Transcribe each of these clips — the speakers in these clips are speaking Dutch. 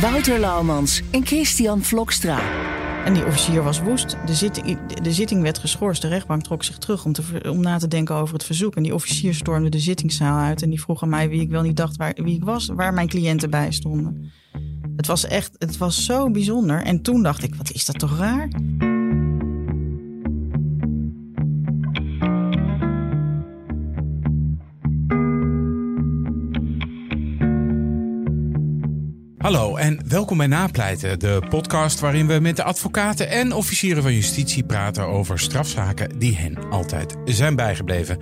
Wouter Laumans en Christian Vlokstra. En die officier was woest. De zitting, de zitting werd geschorst. De rechtbank trok zich terug om, te, om na te denken over het verzoek. En die officier stormde de zittingszaal uit. En die vroeg aan mij wie ik wel niet dacht waar, wie ik was, waar mijn cliënten bij stonden. Het was echt, het was zo bijzonder. En toen dacht ik, wat is dat toch raar? Hallo en welkom bij Napleiten, de podcast waarin we met de advocaten en officieren van justitie praten over strafzaken die hen altijd zijn bijgebleven.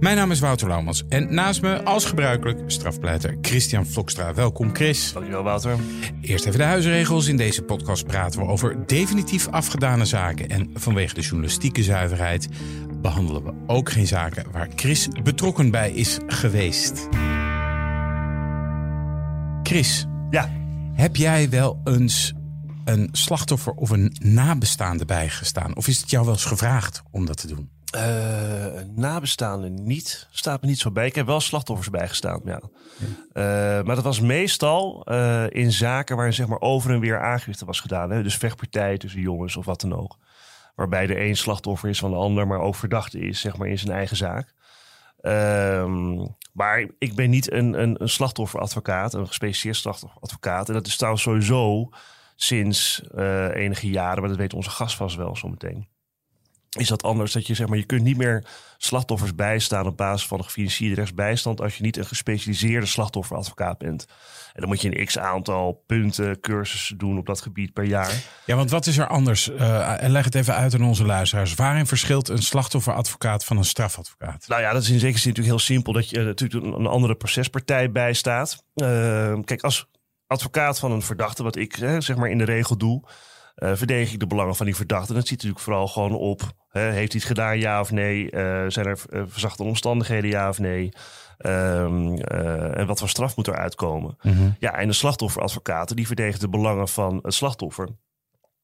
Mijn naam is Wouter Laumans en naast me, als gebruikelijk, strafpleiter Christian Vlokstra. Welkom Chris. Dankjewel Wouter. Eerst even de huisregels. In deze podcast praten we over definitief afgedane zaken. En vanwege de journalistieke zuiverheid behandelen we ook geen zaken waar Chris betrokken bij is geweest. Chris, Ja, heb jij wel eens een slachtoffer of een nabestaande bijgestaan? Of is het jou wel eens gevraagd om dat te doen? eh nabestaanden niet. Staat me niet zo bij. Ik heb wel slachtoffers bijgestaan, ja. Eh, maar dat was meestal eh, in zaken waarin zeg maar over en weer aangifte was gedaan. Hè? Dus vechtpartijen tussen jongens of wat dan ook. Waarbij de een slachtoffer is van de ander, maar ook verdachte is zeg maar in zijn eigen zaak. Ehm, maar ik ben niet een, een, een slachtofferadvocaat, een gespecialiseerd slachtofferadvocaat. En dat is trouwens sowieso sinds eh, enige jaren, maar dat weet onze gast vast wel zometeen. Is dat anders dat je zeg maar, je kunt niet meer slachtoffers bijstaan op basis van een gefinancierde rechtsbijstand als je niet een gespecialiseerde slachtofferadvocaat bent. En dan moet je een x aantal punten, cursussen doen op dat gebied per jaar. Ja, want wat is er anders? Eh, en leg het even uit aan onze luisteraars. Waarin verschilt een slachtofferadvocaat van een strafadvocaat? Nou ja, dat is in zekere zin natuurlijk heel simpel dat je eh, natuurlijk een andere procespartij bijstaat. Uh, kijk, als advocaat van een verdachte, wat ik zeg maar in de regel doe, uh, verdedig ik de belangen van die verdachte. Dat ziet natuurlijk vooral gewoon op, hè, heeft hij het gedaan, ja of nee? Uh, zijn er uh, verzachte omstandigheden, ja of nee? Um, en wat voor straf moet er uitkomen? Mm -hmm. Ja, en de slachtofferadvocaten, die verdedigen de belangen van het slachtoffer.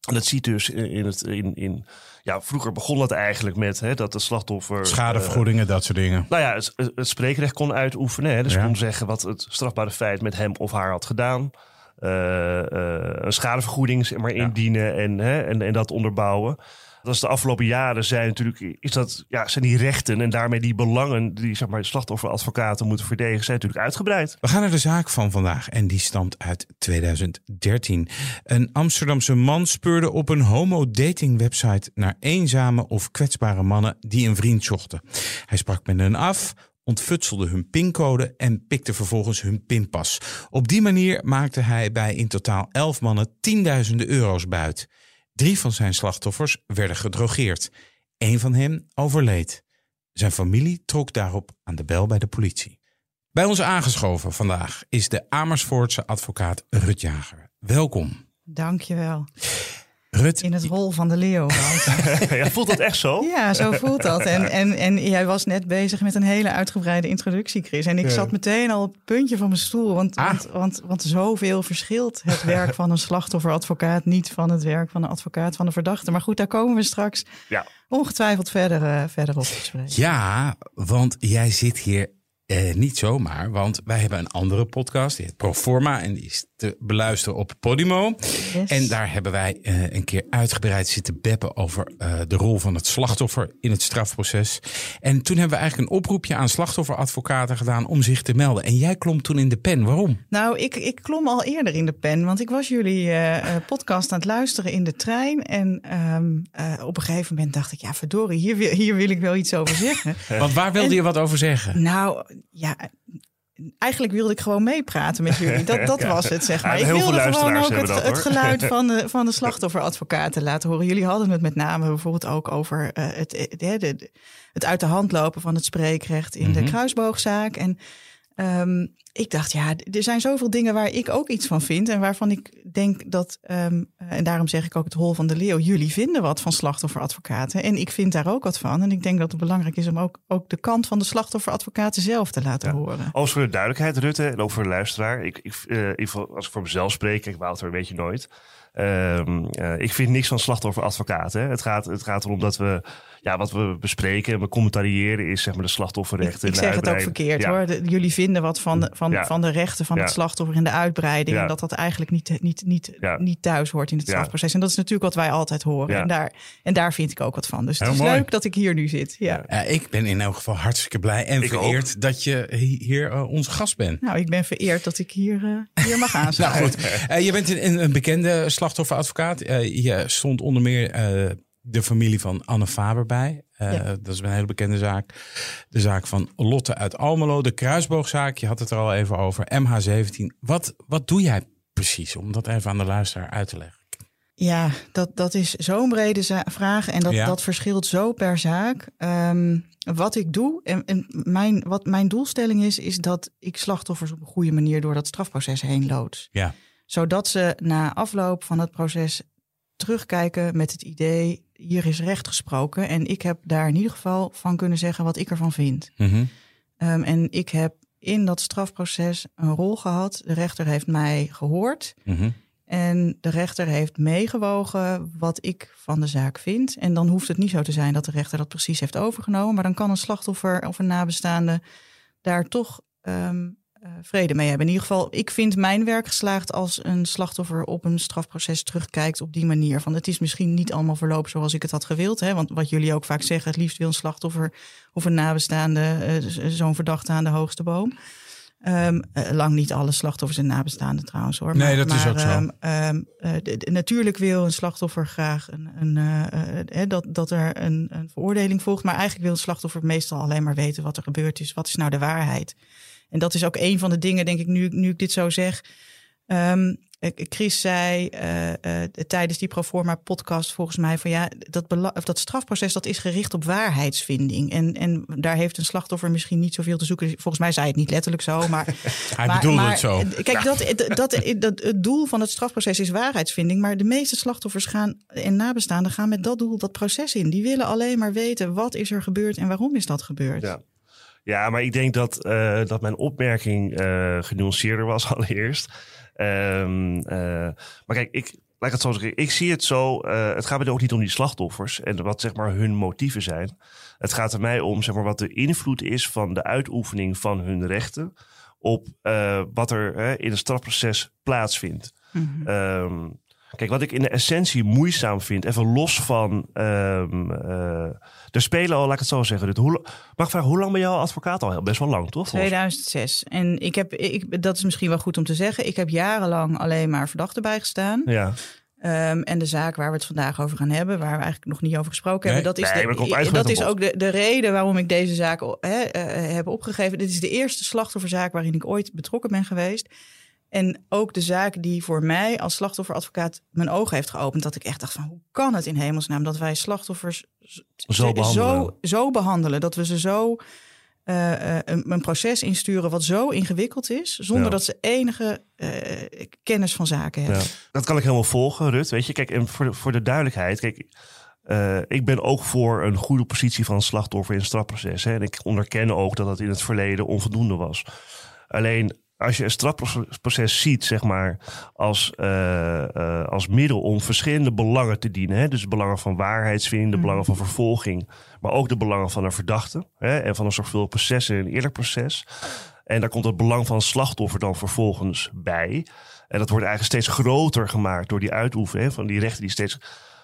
En dat ziet dus in het. In, in, ja, vroeger begon het eigenlijk met hè, dat de slachtoffer. Schadevergoedingen, uh, dat soort dingen. Nou ja, het, het spreekrecht kon uitoefenen. Hè, dus ja. kon zeggen wat het strafbare feit met hem of haar had gedaan. Uh, uh, een schadevergoeding maar, indienen en, hè, en, en dat onderbouwen. Dat is de afgelopen jaren zijn natuurlijk is dat, ja, zijn die rechten en daarmee die belangen die zeg maar, slachtofferadvocaten moeten verdedigen, zijn natuurlijk uitgebreid. We gaan naar de zaak van vandaag en die stamt uit 2013. Een Amsterdamse man speurde op een homo-dating website naar eenzame of kwetsbare mannen die een vriend zochten. Hij sprak met hen af, ontfutselde hun pincode en pikte vervolgens hun pinpas. Op die manier maakte hij bij in totaal elf mannen tienduizenden euro's buit. Drie van zijn slachtoffers werden gedrogeerd. Eén van hen overleed. Zijn familie trok daarop aan de bel bij de politie. Bij ons aangeschoven vandaag is de Amersfoortse advocaat Rut Jager. Welkom. Dankjewel. Rut, in het hol van de leeuw. ja, voelt dat echt zo? Ja, zo voelt dat. En, en, en jij was net bezig met een hele uitgebreide introductie, Chris. En ik ja. zat meteen al op het puntje van mijn stoel. Want, ah. want, want, want zoveel verschilt het werk van een slachtofferadvocaat niet van het werk van een advocaat van de verdachte. Maar goed, daar komen we straks ja. ongetwijfeld verder, uh, verder op te spreken. Ja, want jij zit hier uh, niet zomaar, want wij hebben een andere podcast, die heet Proforma en die is te beluisteren op Podimo. Yes. En daar hebben wij uh, een keer uitgebreid zitten beppen over uh, de rol van het slachtoffer in het strafproces. En toen hebben we eigenlijk een oproepje aan slachtofferadvocaten gedaan om zich te melden. En jij klom toen in de pen. Waarom? Nou, ik, ik klom al eerder in de pen, want ik was jullie podcast aan het luisteren in de trein. En um, op een gegeven moment dacht ik, ja verdorie, hier, wil, hier wil ik wel iets over zeggen. want waar wilde en, je wat over zeggen? Nou, ja, eigenlijk wilde ik gewoon meepraten met jullie. Dat, dat ja. was het, zeg maar. Ja, ik wilde gewoon ook het, dat, het, geluid van de, van de slachtofferadvocaten laten horen. Jullie hadden het met name bijvoorbeeld ook over uh, het, het, het, het uit de hand lopen van het spreekrecht in mm -hmm. de kruisboogzaak. En um, ik dacht, ja, er zijn zoveel dingen waar ik ook iets van vind. En waarvan ik denk dat, um, en daarom zeg ik ook het hol van de leeuw. Jullie vinden wat van slachtofferadvocaten. En ik vind daar ook wat van. En ik denk dat het belangrijk is om ook, ook de kant van de slachtofferadvocaten zelf te laten ja. horen. Als voor de duidelijkheid, Rutte, en ook voor de luisteraar. Ik, ik, uh, als ik voor mezelf spreek, ik Wouter, weet je nooit. Um, uh, ik vind niks van slachtofferadvocaten. Het gaat, het gaat erom dat we ja, wat we bespreken en we commentariëren is zeg maar de slachtofferrechten. Ik, ik zeg het ook verkeerd hoor. jullie vinden wat van de, van, van de rechten van het slachtoffer in de uitbreiding. En dat dat eigenlijk niet, niet, niet, niet thuis hoort in het strafproces. En dat is natuurlijk wat wij altijd horen. En, daar, en daar vind ik ook wat van. Dus het is leuk dat ik hier nu zit. Ja. ik ben in elk geval hartstikke blij en vereerd dat je hier uh, onze gast bent. Nou, ik ben vereerd dat ik hier, uh, hier mag aansluiten. nou goed, uh, je bent een, een bekende slachtofferadvocaat. je stond onder meer de familie van Anne Faber bij. Uh, Dat is een hele bekende zaak. De zaak van Lotte uit Almelo, de kruisboogzaak. Je had het er al even over. MH17. Wat, wat doe jij precies? Om dat even aan de luisteraar uit te leggen. Ja, dat, dat is zo'n brede vraag en dat, ja. dat verschilt zo per zaak. Um, wat ik doe en, en, mijn, wat mijn doelstelling is, is dat ik slachtoffers op een goede manier door dat strafproces heen loods. Ja. Zodat ze na afloop van het proces terugkijken met het idee, hier is recht gesproken. En ik heb daar in ieder geval van kunnen zeggen wat ik ervan vind. Mm um, en ik heb in dat strafproces een rol gehad. De rechter heeft mij gehoord. Mm -hmm. En de rechter heeft meegewogen wat ik van de zaak vind. En dan hoeft het niet zo te zijn dat de rechter dat precies heeft overgenomen. Maar dan kan een slachtoffer of een nabestaande daar toch um, uh, vrede mee hebben. In ieder geval, ik vind mijn werk geslaagd als een slachtoffer op een strafproces terugkijkt op die manier. Van het is misschien niet allemaal verlopen zoals ik het had gewild. Hè? Want wat jullie ook vaak zeggen, het liefst wil een slachtoffer of een nabestaande uh, zo'n verdachte aan de hoogste boom. Um, uh, lang niet alle slachtoffers en nabestaanden trouwens hoor. Nee, dat maar, is ook zo. Um, um, de, de, natuurlijk wil een slachtoffer graag een, een, uh, dat, dat er een, een veroordeling volgt. Maar eigenlijk wil een slachtoffer meestal alleen maar weten wat er gebeurd is. Wat is nou de waarheid? En dat is ook een van de dingen, denk ik, nu, nu ik dit zo zeg. Um, Chris zei uh, uh, tijdens die Proforma podcast volgens mij van ja, dat, dat strafproces dat is gericht op waarheidsvinding. En, en daar heeft een slachtoffer misschien niet zoveel te zoeken. Volgens mij zei het niet letterlijk zo, maar... Hij maar, bedoelde maar, het zo. Kijk, dat, dat, dat, het doel van het strafproces is waarheidsvinding. Maar de meeste slachtoffers gaan en nabestaanden gaan met dat doel dat proces in. Die willen alleen maar weten wat is er gebeurd en waarom is dat gebeurd. Ja. Ja, maar ik denk dat, uh, dat mijn opmerking uh, genuanceerder was allereerst. Um, uh, maar kijk, ik, laat ik het zo zeggen. Ik zie het zo. het gaat me ook niet om die slachtoffers en wat zeg maar hun motieven zijn. Het gaat er mij om zeg maar, wat de invloed is van de uitoefening van hun rechten op wat er in het strafproces plaatsvindt. Mm -hmm. um, Kijk, wat ik in de essentie moeizaam vind, even los van. Um, uh, er spelen al, laat ik het zo zeggen. Hoe, mag ik vragen, hoe lang ben je al advocaat al? Best wel lang, toch? 2006. En ik heb, ik, dat is misschien wel goed om te zeggen. Ik heb jarenlang alleen maar verdachten bijgestaan. Ja. Um, en de zaak waar we het vandaag over gaan hebben, waar we eigenlijk nog niet over gesproken nee, hebben, dat is, nee, de, dat is ook de, de reden waarom ik deze zaak he, uh, heb opgegeven. Dit is de eerste slachtofferzaak waarin ik ooit betrokken ben geweest. En ook de zaak die voor mij als slachtofferadvocaat mijn ogen heeft geopend. Dat ik echt dacht van hoe kan het in hemelsnaam dat wij slachtoffers zo behandelen. Zo, zo behandelen dat we ze zo uh, een, een, proces insturen wat zo ingewikkeld is. Zonder ja. dat ze enige uh, kennis van zaken hebben. Ja. Dat kan ik helemaal volgen, Rut. Weet je, kijk, en voor de, voor de duidelijkheid. Kijk, uh, ik ben ook voor een goede positie van slachtoffer in het strafproces. Hè, en ik onderken ook dat dat in het verleden onvoldoende was. Alleen als je een strafproces ziet, zeg maar, als, uh, uh, als middel om verschillende belangen te dienen. Hè? Dus de belangen van waarheidsvinding, de belangen van vervolging, maar ook de belangen van een verdachte. Hè? En van een zorgvuldig proces en een eerlijk proces. En daar komt het belang van het slachtoffer dan vervolgens bij. En dat wordt eigenlijk steeds groter gemaakt door die uitoefening van die rechten die steeds.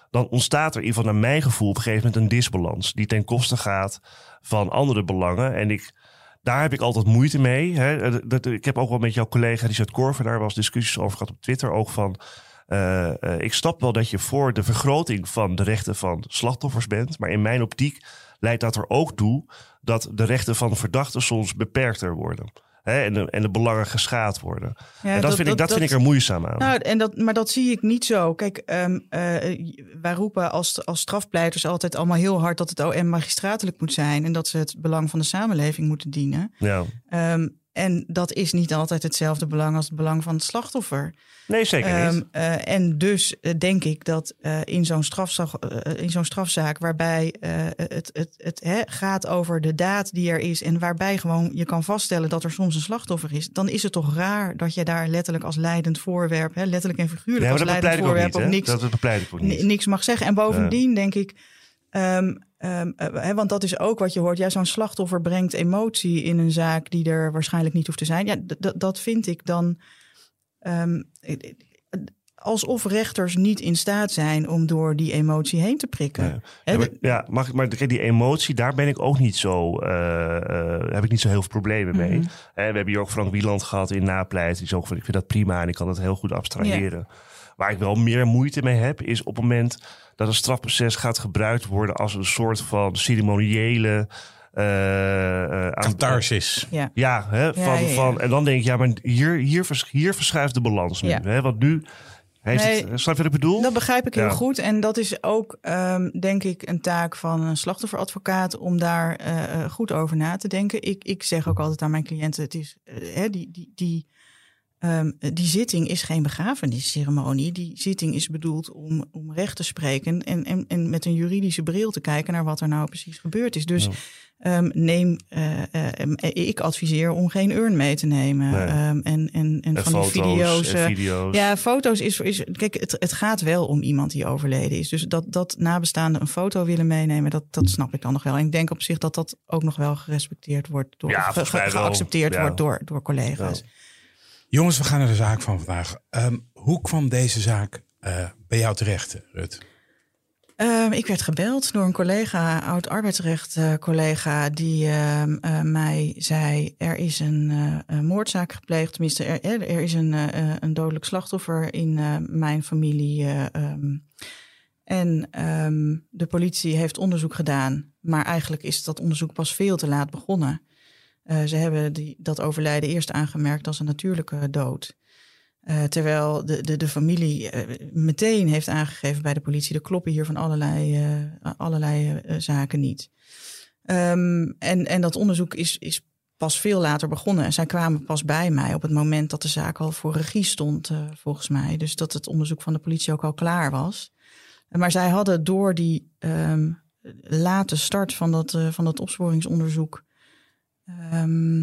Dan ontstaat er in ieder geval naar mijn gevoel op een gegeven moment een disbalans. Die ten koste gaat van andere belangen. En ik daar heb ik altijd moeite mee. Hè. Dat, ik heb ook wel met jouw collega Richard Korver daar was discussies over gehad op Twitter ook van. Uh, uh, ik snap wel dat je voor de vergroting van de rechten van slachtoffers bent. Maar in mijn optiek leidt dat er ook toe dat de rechten van verdachten soms beperkter worden. Hè, en, de, en de belangen geschaad worden. Ja, en dat, dat, vind, ik, dat, dat, vind ik er moeizaam aan. Nou, en dat, maar dat zie ik niet zo. Kijk, um, uh, wij roepen als, als strafpleiters altijd allemaal heel hard dat het OM magistratelijk moet zijn. En dat ze het belang van de samenleving moeten dienen. Ja. Um, en dat is niet altijd hetzelfde belang als het belang van het slachtoffer. Nee, zeker niet. Um, uh, en dus uh, denk ik dat uh, in zo'n strafzaak, in zo'n strafzaak waarbij het, het, het hè, gaat over de daad die er is en waarbij gewoon je kan vaststellen dat er soms een slachtoffer is, dan is het toch raar dat je daar letterlijk als leidend voorwerp, hè, letterlijk en figuurlijk ja, als leidend voorwerp niet, op niks, dat bepleit ik ook niet. niks mag zeggen. En bovendien denk ik. Um, Um, uh, want dat is ook wat je hoort. Ja, zo'n slachtoffer brengt emotie in een zaak die er waarschijnlijk niet hoeft te zijn. Ja, dat vind ik dan. Um, alsof rechters niet in staat zijn om door die emotie heen te prikken. Ja, ja, maar, ja mag ik maar die emotie, daar ben ik ook niet zo, uh, uh, heb ik niet zo heel veel problemen mee. Mm -hmm. we hebben hier ook Frank Wieland gehad in napleit. Die is ook van, ik vind dat prima en ik kan dat heel goed abstraheren. Ja. Waar ik wel meer moeite mee heb, is op het moment dat een strafproces gaat gebruikt worden als een soort van ceremoniële. Uh, Catharsis. Ja, ja, hè, van, ja, ja, van, en dan denk ik, ja, maar hier, hier, vers, hier verschuift de balans nu. Hè, want nu heeft Nee, het, snap je wat ik bedoel? Dat begrijp ik heel goed. En dat is ook, um, denk ik, een taak van een slachtofferadvocaat om daar uh, goed over na te denken. Ik, ik zeg ook altijd aan mijn cliënten: het is, uh, hè, die, die, die, um, die zitting is geen begrafenisceremonie. Die zitting is bedoeld om, om recht te spreken en, en, en met een juridische bril te kijken naar wat er nou precies gebeurd is. Dus Ja. um, neem, uh, ik adviseer om geen urn mee te nemen. Nee. en en, en En van die video's. eh, ja, foto's is, is kijk, het, het gaat wel om iemand die overleden is. Dus dat, dat nabestaanden een foto willen meenemen, dat, dat snap ik dan nog wel. En ik denk op zich dat dat ook nog wel gerespecteerd wordt door, Ja, ge- ge- geaccepteerd Ja. wordt door, door collega's. Jongens, we gaan naar de zaak van vandaag. Ehm, hoe kwam deze zaak eh, bij jou terecht, Rut? Ehm, ik werd gebeld door een collega, oud arbeidsrecht collega, die ehm, eh, mij zei: er is een, eh, een moordzaak gepleegd. Tenminste, er, er is een, een dodelijk slachtoffer in mijn familie. en de politie heeft onderzoek gedaan, maar eigenlijk is dat onderzoek pas veel te laat begonnen. Eh, ze hebben die, dat overlijden eerst aangemerkt als een natuurlijke dood. Eh, terwijl de, de, de familie eh, meteen heeft aangegeven bij de politie: er kloppen hier van allerlei, allerlei zaken niet. Ehm, en, en dat onderzoek is, is pas veel later begonnen. En zij kwamen pas bij mij op het moment dat de zaak al voor regie stond, volgens mij. Dus dat het onderzoek van de politie ook al klaar was. Maar zij hadden door die ehm, late start van dat, van dat opsporingsonderzoek. Ehm,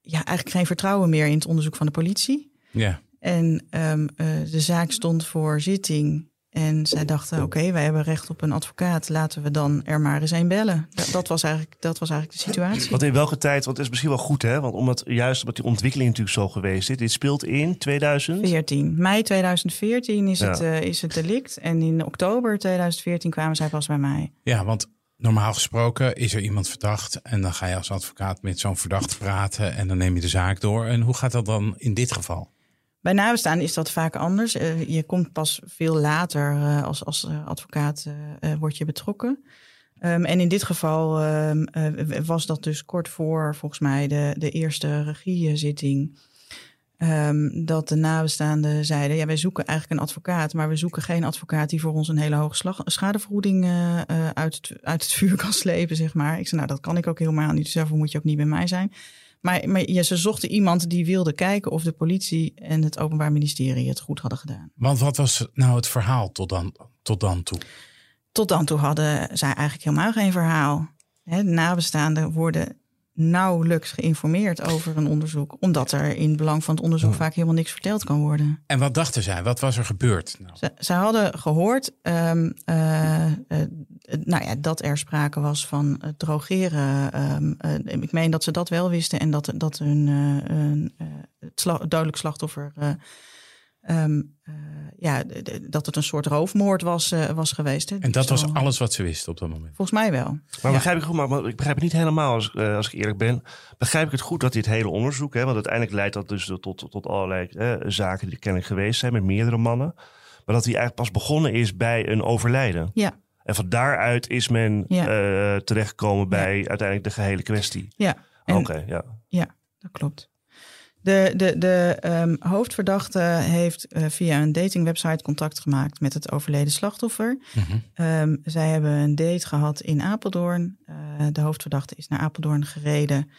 ja, eigenlijk geen vertrouwen meer in het onderzoek van de politie. Ja. En ehm, eh, de zaak stond voor zitting. En zij dachten, oké, wij hebben recht op een advocaat. Laten we dan er maar eens een bellen. Dat, dat, was, eigenlijk, dat was eigenlijk de situatie. Want in welke tijd, want het is misschien wel goed hè, want omdat, juist omdat die ontwikkeling natuurlijk zo geweest is. Dit speelt in 2000. 14. Mei 2014 is, Ja. het, eh, is het delict. En in oktober 2014 kwamen zij pas bij mij. ja, want normaal gesproken is er iemand verdacht. En dan ga je als advocaat met zo'n verdachte praten. En dan neem je de zaak door. En hoe gaat dat dan in dit geval? Bij nabestaan is dat vaak anders. Eh, je komt pas veel later eh, als, als eh, advocaat eh, word je betrokken. Ehm, en in dit geval ehm, eh, was dat dus kort voor volgens mij de, de eerste regiezitting. Ehm, dat de nabestaanden zeiden: ja, wij zoeken eigenlijk een advocaat, maar we zoeken geen advocaat die voor ons een hele hoge slag, schadevergoeding eh, eh, uit, het, uit het vuur kan slepen, zeg maar. Ik zei: Nou, dat kan ik ook helemaal niet, dus daarvoor moet je ook niet bij mij zijn. Maar, maar ja, ze zochten iemand die wilde kijken of de politie en het Openbaar Ministerie het goed hadden gedaan. Want wat was nou het verhaal tot dan, tot dan toe? Tot dan toe hadden zij eigenlijk helemaal geen verhaal. De nabestaanden worden nauwelijks geïnformeerd over een onderzoek, omdat er in het belang van het onderzoek Oh. vaak helemaal niks verteld kan worden. En wat dachten zij? Wat was er gebeurd? Nou, Ze, ze hadden gehoord ehm, eh, eh, nou ja, dat er sprake was van het drogeren. Ehm, eh, ik meen dat ze dat wel wisten en dat, dat hun eh, een, eh, het sla- het dodelijk slachtoffer. Eh, ehm, eh, ja, dat het een soort roofmoord was, eh, was geweest. Hè. en dat was alles wat ze wisten op dat moment. Volgens mij wel. Maar Ja. begrijp ik goed, maar, ik begrijp het niet helemaal als, eh, als ik eerlijk ben. Begrijp ik het goed dat dit hele onderzoek, hè, want uiteindelijk leidt dat dus tot, tot, tot allerlei eh, zaken die kennelijk geweest zijn met meerdere mannen. Maar dat die eigenlijk pas begonnen is bij een overlijden. Ja, En van daaruit is men Ja. terechtgekomen bij uiteindelijk de gehele kwestie. ja. Oké, ja. Ja, dat klopt. De, de, de ehm, hoofdverdachte heeft eh, via een datingwebsite contact gemaakt met het overleden slachtoffer. Mhm. Ehm, zij hebben een date gehad in Apeldoorn. Eh, de hoofdverdachte is naar Apeldoorn gereden.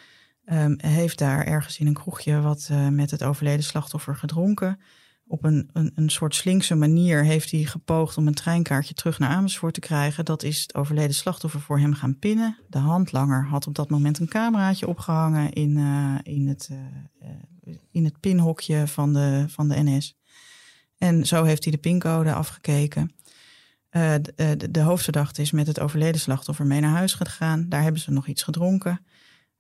Ehm, heeft daar ergens in een kroegje wat eh, met het overleden slachtoffer gedronken. Op een, een, een soort slinkse manier heeft hij gepoogd om een treinkaartje terug naar Amersfoort te krijgen. Dat is het overleden slachtoffer voor hem gaan pinnen. De handlanger had op dat moment een cameraatje opgehangen in, uh, in, het, uh, in het pinhokje van de, van de NS. En zo heeft hij de pincode afgekeken. Uh, de, de, de, hoofdverdachte is met het overleden slachtoffer mee naar huis gegaan. Daar hebben ze nog iets gedronken.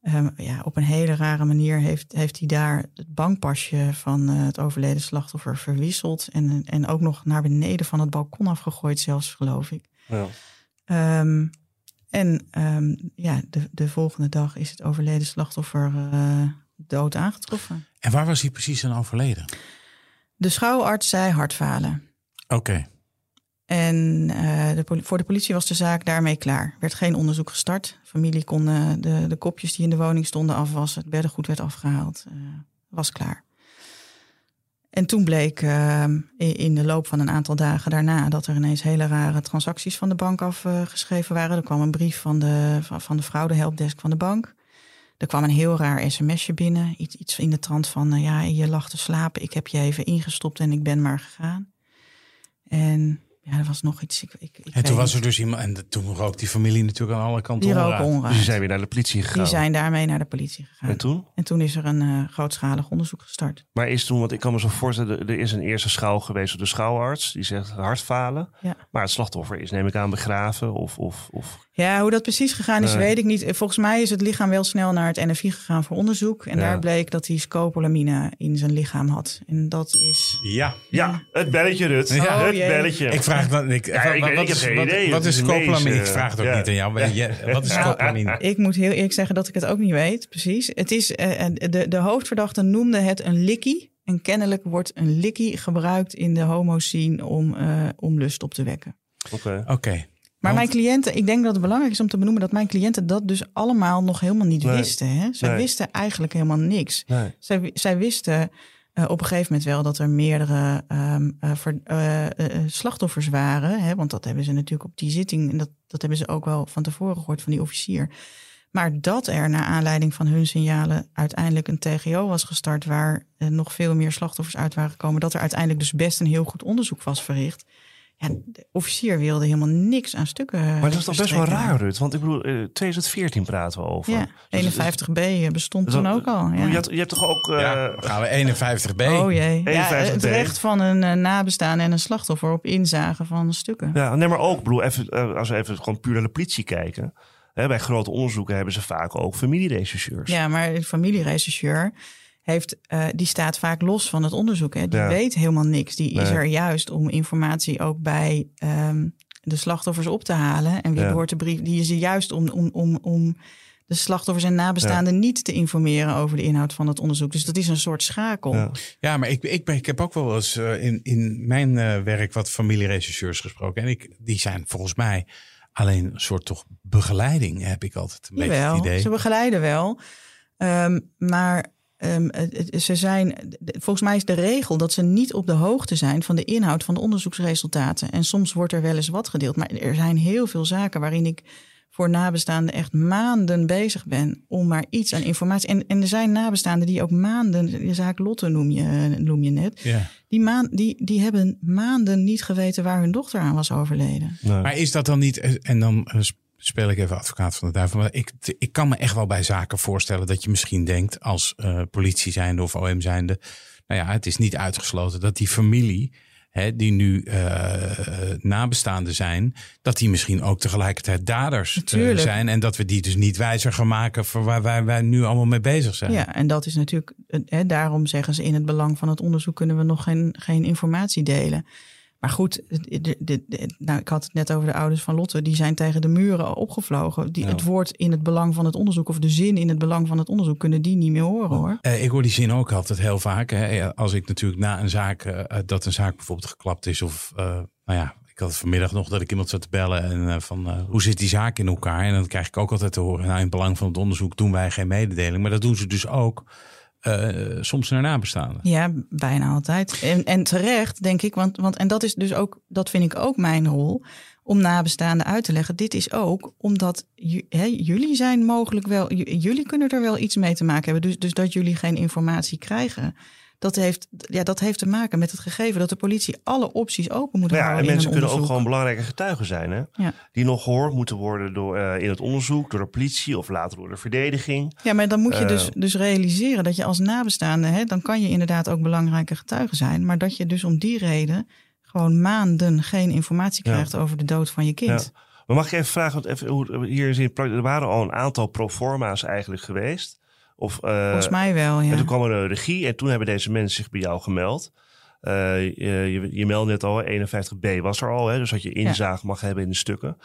Um, ja, op een hele rare manier heeft, heeft hij daar het bankpasje van uh, het overleden slachtoffer verwisseld. En, en ook nog naar beneden van het balkon afgegooid, zelfs geloof ik. Ja. Um, en um, ja, de, de volgende dag is het overleden slachtoffer uh, dood aangetroffen. En waar was hij precies dan overleden? De schouwarts zei hartfalen. Oké. Okay. En uh, de, voor de politie was de zaak daarmee klaar. Er werd geen onderzoek gestart. Familie kon uh, de, de kopjes die in de woning stonden afwassen. Het beddengoed werd afgehaald. Uh, was klaar. En toen bleek in de loop van een aantal dagen daarna dat er ineens hele rare transacties van de bank afgeschreven waren. Er kwam een brief van de, van de fraude helpdesk van de bank. Er kwam een heel raar sms'je binnen. Iets, iets in de trant van, ja, je lag te slapen. Ik heb je even ingestopt en ik ben maar gegaan. En ja, er was nog iets. Ik, ik, ik en toen was er dus iemand. En toen rook die familie natuurlijk aan alle kanten die rook onraad. Dus die zijn weer naar de politie gegaan. Die zijn daarmee naar de politie gegaan. En toen? En toen is er een uh, grootschalig onderzoek gestart. Maar is toen, want ik kan me zo voorstellen, er is een eerste schouw geweest door de schouwarts. Die zegt hartfalen. Ja. Maar het slachtoffer is, neem ik aan, begraven of... of, of... Ja, hoe dat precies gegaan is, nee. weet ik niet. Volgens mij is het lichaam wel snel naar het NFI gegaan voor onderzoek. En ja. daar bleek dat hij scopolamine in zijn lichaam had. En dat is... Ja, ja het belletje, Rut. Ja. het jee. belletje. Ik vraag dan... Ik, Ja, ik- wat, ik heb is, geen wat, idee. wat Het is Ik vraag het ook ja. niet aan jou. maar je- Wat is scopolamine? Ik moet heel eerlijk zeggen dat ik het ook niet weet, precies. Het is, eh, eh, de, de hoofdverdachte noemde het een likkie. En kennelijk wordt een likkie gebruikt in de homo-scene om, eh, om lust op te wekken. Oké. Oké. Maar Want- mijn cliënten, ik denk dat het belangrijk is om te benoemen dat mijn cliënten dat dus allemaal nog helemaal niet Nee. wisten. Hè? Zij Nee. wisten eigenlijk helemaal niks. Nee. Zij, zij wisten eh, op een gegeven moment wel dat er meerdere ehm, eh, eh, slachtoffers waren. Hè? Want dat hebben ze natuurlijk op die zitting, en dat, dat hebben ze ook wel van tevoren gehoord van die officier. Maar dat er naar aanleiding van hun signalen uiteindelijk een TGO was gestart waar nog veel meer slachtoffers uit waren gekomen, dat er uiteindelijk dus best een heel goed onderzoek was verricht. Ja, de officier wilde helemaal niks aan stukken. Maar dat is toch best wel raar, Rut? Want ik bedoel, eh, 2014 praten we over. Ja, Dus- 51b bestond dus toen ook al. Ja. Je, hebt, je hebt toch ook... eh, Ja, gaan we 51b. Oh jee. Ja, 51B. het recht van een eh, nabestaande en een slachtoffer op inzage van stukken. Ja, nee, maar ook, ik bedoel, even, eh, als we even gewoon puur naar de politie kijken. Hè, bij grote onderzoeken hebben ze vaak ook familierechercheurs. Ja, maar de familierechercheur heeft, eh, die staat vaak los van het onderzoek. Hè. Die Ja. weet helemaal niks. Die is er juist om informatie ook bij ehm, de slachtoffers op te halen. En weer Ja. door te brief. Die is er juist om, om, om, om de slachtoffers en nabestaanden niet te informeren over de inhoud van het onderzoek. Dus dat is een soort schakel. Ja. Ja, maar ik, ik, ben- ik heb ook wel eens eh, in, in mijn eh, werk wat familierechercheurs gesproken. En ik, die zijn volgens mij alleen een soort toch begeleiding, heb ik altijd een beetje Jawel, het idee. ze begeleiden wel. Ehm, maar ehm, ze zijn, volgens mij is de regel dat ze niet op de hoogte zijn van de inhoud van de onderzoeksresultaten. En soms wordt er wel eens wat gedeeld. Maar er zijn heel veel zaken waarin ik voor nabestaanden echt maanden bezig ben om maar iets aan informatie. En, en er zijn nabestaanden die ook maanden, de zaak Lotte noem je, noem je net, Ja. die, maan, die, die hebben maanden niet geweten waar hun dochter aan was overleden. Nee. Maar is dat dan niet, en dan eh, speel ik even advocaat van de duivel, maar ik, ik kan me echt wel bij zaken voorstellen dat je misschien denkt als eh, politie zijnde of OM zijnde, nou ja, het is niet uitgesloten dat die familie, hè, die nu eh, nabestaanden zijn, dat die misschien ook tegelijkertijd daders eh, zijn en dat we die dus niet wijzer gaan maken voor waar wij, wij nu allemaal mee bezig zijn. Ja, en dat is natuurlijk, hè, daarom zeggen ze in het belang van het onderzoek kunnen we nog geen, geen informatie delen. Maar goed, de, de, de- nou, ik had het net over de ouders van Lotte, die zijn tegen de muren opgevlogen. Die, Ja. Het woord in het belang van het onderzoek of de zin in het belang van het onderzoek kunnen die niet meer horen hoor. Eh, ik hoor die zin ook altijd heel vaak. Hè. Als ik natuurlijk na een zaak, eh, dat een zaak bijvoorbeeld geklapt is. Of eh, nou ja, ik had vanmiddag nog dat ik iemand zat te bellen. En eh, van eh, hoe zit die zaak in elkaar? En dan krijg ik ook altijd te horen. Nou, in het belang van het onderzoek doen wij geen mededeling. Maar dat doen ze dus ook eh, soms naar nabestaanden. Ja, bijna altijd. En, en terecht, denk ik, want, want en dat is dus ook, dat vind ik ook mijn rol om nabestaanden uit te leggen. Dit is ook omdat hè, jullie zijn mogelijk wel, jullie kunnen er wel iets mee te maken hebben. Dus, dus dat jullie geen informatie krijgen. Dat heeft, ja, dat heeft te maken met het gegeven dat de politie alle opties open moet ja, houden. En mensen kunnen ook gewoon belangrijke getuigen zijn, hè? Ja. Die nog gehoord moeten worden door, uh, in het onderzoek, door de politie of later door de verdediging. Ja, maar dan moet je Uh, dus, dus realiseren dat je als nabestaande, hè, dan kan je inderdaad ook belangrijke getuige zijn. Maar dat je dus om die reden gewoon maanden geen informatie Ja. krijgt over de dood van je kind. Ja. Maar mag ik even vragen, want even, hoe, hier is in er waren al een aantal proforma's eigenlijk geweest. Of, eh, Volgens mij wel, ja. En toen kwam er een regie en toen hebben deze mensen zich bij jou gemeld. Eh, je, je, meldde net al, 51b was er al, hè, dus dat je inzage mag hebben in de stukken.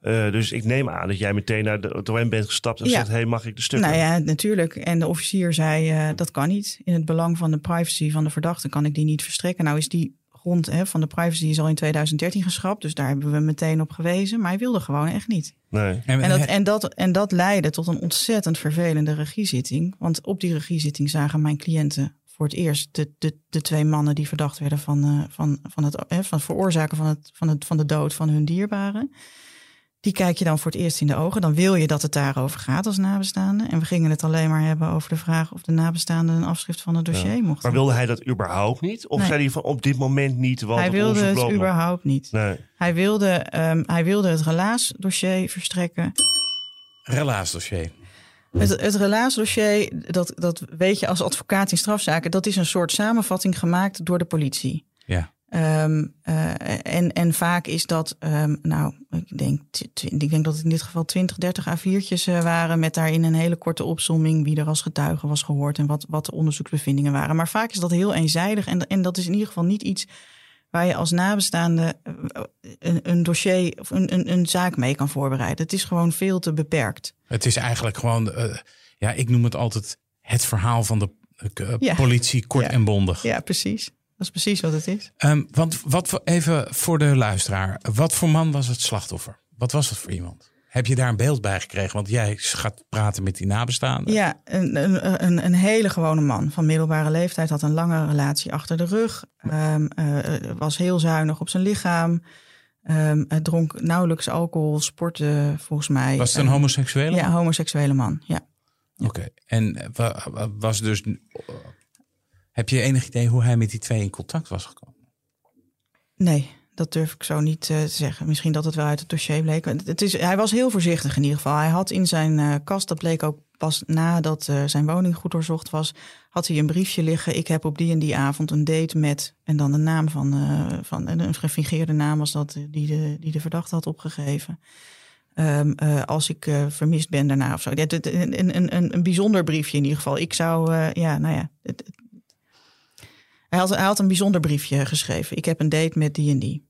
Eh, dus ik neem aan dat jij meteen naar de, OM bent gestapt en Ja. zegt, hey, mag ik de stukken? Nou ja, natuurlijk. En de officier zei, dat kan niet. In het belang van de privacy van de verdachte kan ik die niet verstrekken. Nou is die grond hè, van de privacy is al in 2013 geschrapt. Dus daar hebben we meteen op gewezen. Maar hij wilde gewoon echt niet. Nee. En dat, en, dat, en dat leidde tot een ontzettend vervelende regiezitting. Want op die regiezitting zagen mijn cliënten voor het eerst de, de, de twee mannen die verdacht werden van, eh, van, van, het, hè, van het veroorzaken van, het, van, het, van de dood van hun dierbaren. Die kijk je dan voor het eerst in de ogen. Dan wil je dat het daarover gaat als nabestaande. En we gingen het alleen maar hebben over de vraag of de nabestaande een afschrift van het dossier Ja. mocht. Maar wilde hij dat überhaupt niet? Of Nee. zei hij van op dit moment niet? Want hij wilde het überhaupt niet. Nee. Hij wilde, ehm, hij wilde het relaasdossier verstrekken. Relaasdossier. Het, het relaasdossier, dat, dat weet je als advocaat in strafzaken, dat is een soort samenvatting gemaakt door de politie. Ja. Ehm, eh, en, en vaak is dat, ehm, nou, ik denk, ik denk dat het in dit geval 20, 30 A4'tjes eh, waren. Met daarin een hele korte opsomming wie er als getuige was gehoord en wat, wat de onderzoeksbevindingen waren. Maar vaak is dat heel eenzijdig en, en dat is in ieder geval niet iets waar je als nabestaande eh, een, een dossier of een, een, een zaak mee kan voorbereiden. Het is gewoon veel te beperkt. Het is eigenlijk gewoon, eh, ja, ik noem het altijd het verhaal van de Ja. politie, kort Ja. en bondig. Ja, precies. Dat is precies wat het is. Ehm, want wat voor, even voor de luisteraar, wat voor man was het slachtoffer? Wat was het voor iemand? Heb je daar een beeld bij gekregen? Want jij gaat praten met die nabestaanden. Ja, een, een, een, een hele gewone man van middelbare leeftijd had een lange relatie achter de rug. Ehm, eh, was heel zuinig op zijn lichaam. Ehm, hij dronk nauwelijks alcohol, sportte volgens mij. Was het een homoseksuele? Ja, homoseksuele man. Ja. Oké. En eh, wa- wa- was dus. Heb je enig idee hoe hij met die twee in contact was gekomen? Nee, dat durf ik zo niet eh, te zeggen. Misschien dat het wel uit het dossier bleek. Het is, hij was heel voorzichtig in ieder geval. Hij had in zijn eh, kast, dat bleek ook pas nadat eh, zijn woning goed doorzocht was, had hij een briefje liggen. Ik heb op die en die avond een date met. En dan de naam van, van een gefingeerde naam was dat die de, die de verdachte had opgegeven. Ehm, eh, als ik vermist ben daarna of zo. Een, een, een, een bijzonder briefje in ieder geval. Ik zou, ja, nou ja. het- hij, had, een bijzonder briefje geschreven. Ik heb een date met die en die.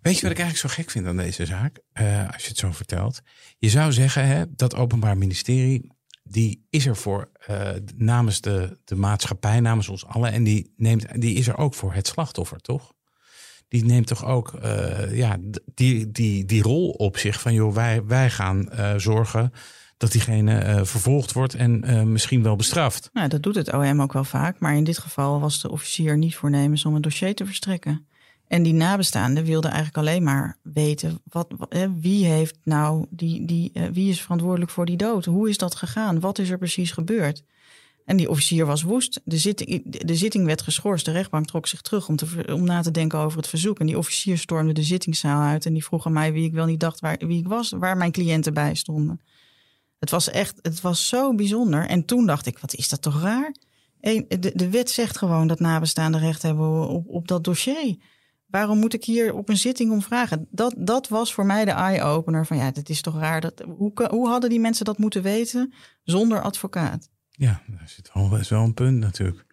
Weet je wat ik eigenlijk zo gek vind aan deze zaak? Eh, als je het zo vertelt. Je zou zeggen, hè, dat Openbaar Ministerie. die is er voor eh, namens de, de maatschappij, namens ons allen. En die, neemt, die is er ook voor het slachtoffer, toch? Die neemt toch ook eh, ja, die, die, die rol op zich van, joh, wij, wij gaan zorgen dat diegene eh, vervolgd wordt en eh, misschien wel bestraft. Nou, dat doet het OM ook wel vaak. Maar in dit geval was de officier niet voornemens om een dossier te verstrekken. En die nabestaande wilde eigenlijk alleen maar weten wat, wie heeft nou die, die eh, wie is verantwoordelijk voor die dood? Hoe is dat gegaan? Wat is er precies gebeurd? En die officier was woest. De zitting, de zitting werd geschorst. De rechtbank trok zich terug om, te, om na te denken over het verzoek. En die officier stormde de zittingszaal uit. En die vroeg aan mij wie ik wel niet dacht waar, wie ik was, waar mijn cliënten bij stonden. Het was echt, het was zo bijzonder. En toen dacht ik, wat is dat toch raar? De, de wet zegt gewoon dat nabestaanden recht hebben op, op dat dossier. Waarom moet ik hier op een zitting om vragen? Dat, dat was voor mij de eye-opener van ja, dit is toch raar. Dat, hoe, hoe hadden die mensen dat moeten weten zonder advocaat? Ja, daar zit wel best wel een punt natuurlijk.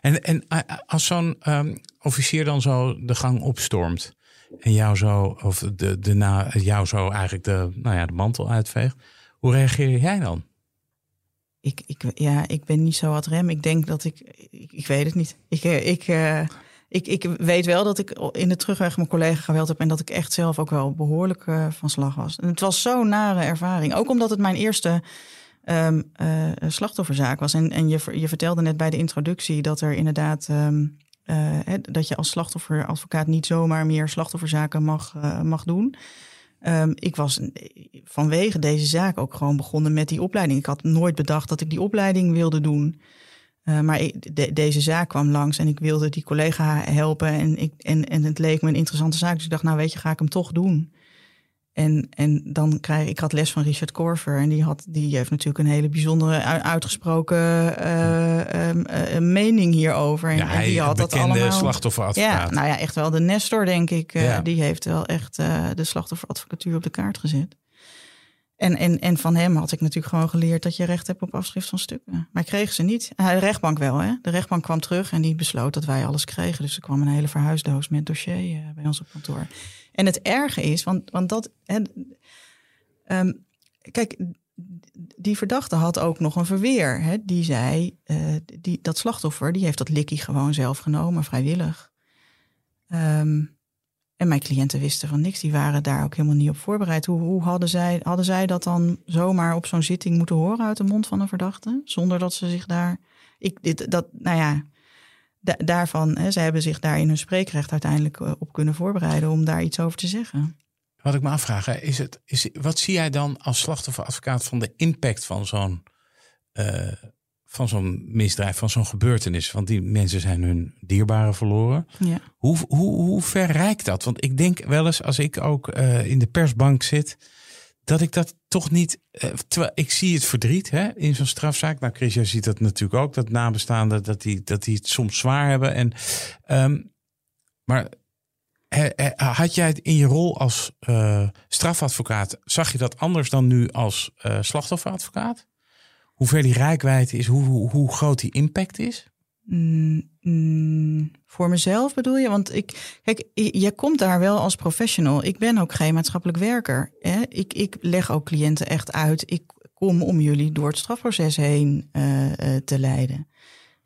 En, en als zo'n ehm, officier dan zo de gang opstormt en jou zo, of de, de na, jou zo eigenlijk de, nou ja, de mantel uitveegt, hoe reageer jij dan? Ik, ik, ja, ik ben niet zo ad rem. Ik denk dat ik, ik, weet het niet. Ik, eh, ik, eh, ik, ik weet wel dat ik in de terugweg mijn collega geweld heb en dat ik echt zelf ook wel behoorlijk eh, van slag was. En het was zo'n nare ervaring. Ook omdat het mijn eerste ehm, eh, slachtofferzaak was. En, en je, je vertelde net bij de introductie dat er inderdaad ehm, eh, hè, dat je als slachtofferadvocaat niet zomaar meer slachtofferzaken mag, mag doen. Ehm, ik was vanwege deze zaak ook gewoon begonnen met die opleiding. Ik had nooit bedacht dat ik die opleiding wilde doen. Eh, maar deze zaak kwam langs en ik wilde die collega helpen. En, ik, en, en het leek me een interessante zaak. Dus ik dacht, nou weet je, ga ik hem toch doen. En, en dan krijg ik had les van Richard Corver. En die, had, die heeft natuurlijk een hele bijzondere, uitgesproken eh, ehm, eh, mening hierover. En, Ja, en die had dat allemaal. slachtofferadvocaat. Ja, nou ja, echt wel de Nestor, denk ik. Eh, Ja. Die heeft wel echt de slachtofferadvocatuur op de kaart gezet. En, en, en van hem had ik natuurlijk gewoon geleerd dat je recht hebt op afschrift van stukken. Maar ik kreeg ze niet. De rechtbank wel, hè? De rechtbank kwam terug en die besloot dat wij alles kregen. Dus er kwam een hele verhuisdoos met dossier bij ons op kantoor. En het erge is, want, want dat. Hè, ehm, kijk, die verdachte had ook nog een verweer. Hè? Die zei, eh, die, dat slachtoffer, die heeft dat likkie gewoon zelf genomen, vrijwillig. Ehm, en mijn cliënten wisten van niks. Die waren daar ook helemaal niet op voorbereid. Hoe, hoe hadden, zij, hadden zij dat dan zomaar op zo'n zitting moeten horen uit de mond van een verdachte? Zonder dat ze zich daar. Ik, dit, dat, nou ja, da- daarvan, hè, ze hebben zich daar in hun spreekrecht uiteindelijk eh, op kunnen voorbereiden om daar iets over te zeggen. Wat ik me afvraag, hè, is het, is, wat zie jij dan als slachtofferadvocaat van de impact van zo'n eh, van zo'n misdrijf, van zo'n gebeurtenis? Want die mensen zijn hun dierbaren verloren. Ja. Hoe, hoe, hoe ver reikt dat? Want ik denk wel eens, als ik ook eh, in de persbank zit, dat ik dat toch niet. eh, terwijl ik zie het verdriet hè, in zo'n strafzaak. Nou, Chris, jij ziet dat natuurlijk ook, dat nabestaanden, dat die, dat die het soms zwaar hebben. En, ehm, maar had jij het in je rol als eh, strafadvocaat, zag je dat anders dan nu als eh, slachtofferadvocaat? Hoe ver die rijkwijde is, hoe, hoe, hoe groot die impact is? Mm, mm, voor mezelf bedoel je? Want ik, kijk, je je komt daar wel als professional. Ik ben ook geen maatschappelijk werker. Hè? Ik, ik leg ook cliënten echt uit. Ik kom om jullie door het strafproces heen eh, eh, te leiden.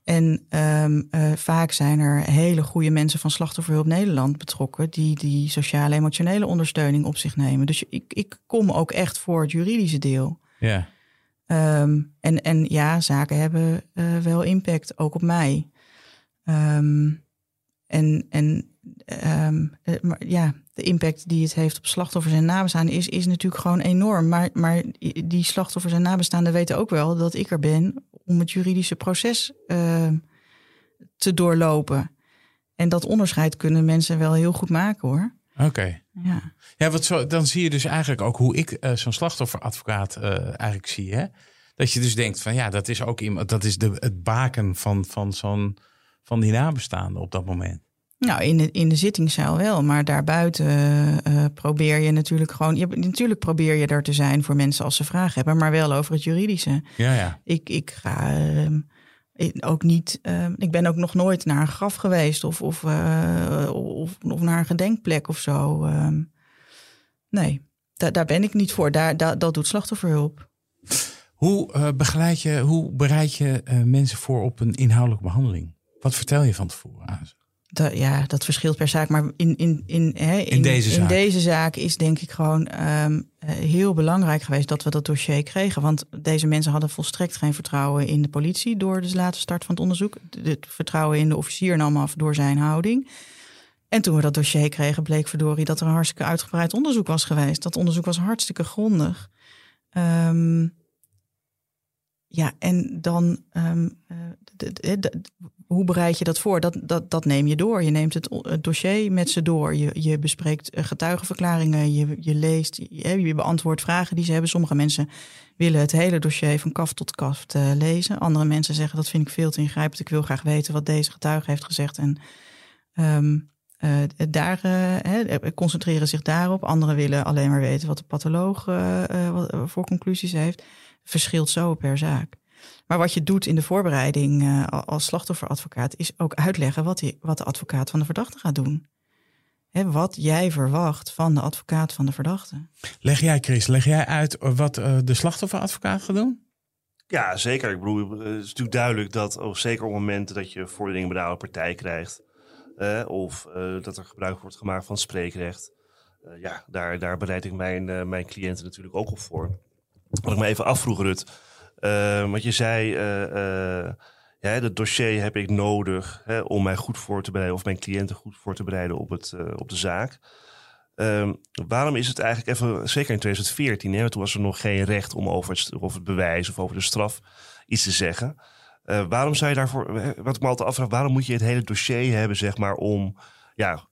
En ehm, eh, vaak zijn er hele goede mensen van Slachtofferhulp Nederland betrokken... die die sociale emotionele ondersteuning op zich nemen. Dus ik, ik kom ook echt voor het juridische deel. Ja. Ehm, en, en ja, zaken hebben wel impact, ook op mij. Ehm, en en ehm, eh, maar ja, de impact die het heeft op slachtoffers en nabestaanden is, is natuurlijk gewoon enorm. Maar, maar die slachtoffers en nabestaanden weten ook wel dat ik er ben om het juridische proces ehm, te doorlopen. En dat onderscheid kunnen mensen wel heel goed maken hoor. Oké. Ja. Ja, wat zo, dan zie je dus eigenlijk ook hoe ik eh, zo'n slachtofferadvocaat eh, eigenlijk zie. Hè? Dat je dus denkt van ja, dat is ook iemand, dat is de, het baken van, van, zo'n, van die nabestaande op dat moment. Nou, in de, in de zittingszaal wel, maar daarbuiten eh, probeer je natuurlijk gewoon. Je, natuurlijk probeer je er te zijn voor mensen als ze vragen hebben, maar wel over het juridische. Ja, ja. Ik, ik ga ehm, ook niet. ehm, ik ben ook nog nooit naar een graf geweest of, of, eh, of, of naar een gedenkplek of zo. ehm. nee, da- daar ben ik niet voor. Daar, da- dat doet slachtofferhulp. Hoe eh, begeleid je, hoe bereid je eh, mensen voor op een inhoudelijke behandeling? Wat vertel je van tevoren aan ze? Ja, dat verschilt per zaak. Maar in, in, in, hè, in, deze zaak. in deze zaak is denk ik gewoon ehm, eh, heel belangrijk geweest dat we dat dossier kregen. Want deze mensen hadden volstrekt geen vertrouwen in de politie door de late start van het onderzoek. De- Het vertrouwen in de officier nam af door zijn houding. En toen we dat dossier kregen, bleek verdorie dat er een hartstikke uitgebreid onderzoek was geweest. Dat onderzoek was hartstikke grondig. Ehm, ja, en dan, ehm, eh, hoe bereid je dat voor? Dat, dat, dat neem je door. Je neemt het, het dossier met ze door. Je, je bespreekt eh, getuigenverklaringen. Je, je leest, je, je beantwoordt vragen die ze hebben. Sommige mensen willen het hele dossier van kaft tot kaft eh, lezen. Andere mensen zeggen dat vind ik veel te ingrijpend. Ik wil graag weten wat deze getuige heeft gezegd. En ehm, eh, daar eh, concentreren zich daarop. Anderen willen alleen maar weten wat de patholoog eh, eh, eh, voor conclusies heeft. Verschilt zo per zaak. Maar wat je doet in de voorbereiding eh, als slachtofferadvocaat is ook uitleggen wat, die, wat de advocaat van de verdachte gaat doen. Hè, wat jij verwacht van de advocaat van de verdachte. Leg jij, Chris, leg jij uit wat eh, de slachtofferadvocaat gaat doen? Ja, zeker. Ik bedoel, het is natuurlijk duidelijk dat, oh, zeker op momenten dat je vorderingen bij de oude partij krijgt, eh, of eh, dat er gebruik wordt gemaakt van spreekrecht, eh, ja, daar, daar bereid ik mijn, eh, mijn cliënten natuurlijk ook op voor. Wat ik me even afvroeg, Rut, Uh, want je zei, uh, ja, dat dossier heb ik nodig hè, om mij goed voor te bereiden, of mijn cliënten goed voor te bereiden op, het, op de zaak. Ehm, waarom is het eigenlijk even, zeker in 2014, hè, toen was er nog geen recht om over het, het bewijs of over de straf iets te zeggen. Waarom zou je daarvoor, wat ik me altijd afvraag, waarom moet je het hele dossier hebben, zeg maar, om ja,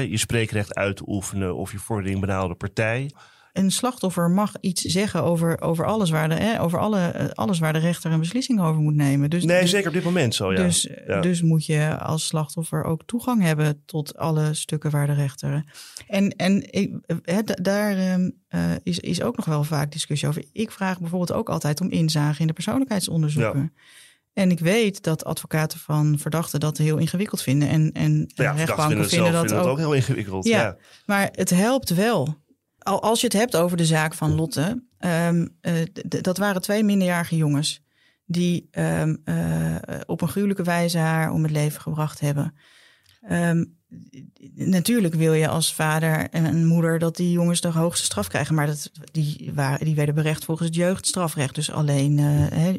je spreekrecht uit te oefenen of je vordering benaalde partij? Een slachtoffer mag iets zeggen over, over, alles, waar de, hè, over alle, eh, alles waar de rechter een beslissing over moet nemen. Dus, nee, dus, zeker op dit moment zo, ja. Dus, ja. dus moet je als slachtoffer ook toegang hebben tot alle stukken waar de rechter. En, en hè, daar uh, is, is ook nog wel vaak discussie over. Ik vraag bijvoorbeeld ook altijd om inzage in de persoonlijkheidsonderzoeken. Ja. En ik weet dat advocaten van verdachten dat heel ingewikkeld vinden. En, en ja, rechtbanken vinden, vinden, dat vinden ook. het ook heel ingewikkeld. Ja, Ja, maar het helpt wel. Al als je het hebt over de zaak van Lotte. Um, uh, dat waren twee minderjarige jongens. Die um, uh, op een gruwelijke wijze haar om het leven gebracht hebben. Um, natuurlijk wil je als vader en moeder dat die jongens de hoogste straf krijgen. Maar dat, die, waren, die werden berecht volgens het jeugdstrafrecht. Dus alleen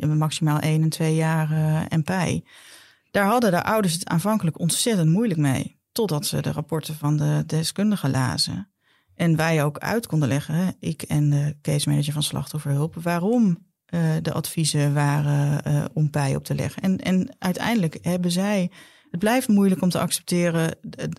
uh, maximaal 1 en 2 jaar en pij. Daar hadden de ouders het aanvankelijk ontzettend moeilijk mee. Totdat ze de rapporten van de deskundigen lazen. En wij ook uit konden leggen, ik en de case manager van slachtofferhulp, waarom uh, de adviezen waren uh, om pij op te leggen. En, en uiteindelijk hebben zij. Het blijft moeilijk om te accepteren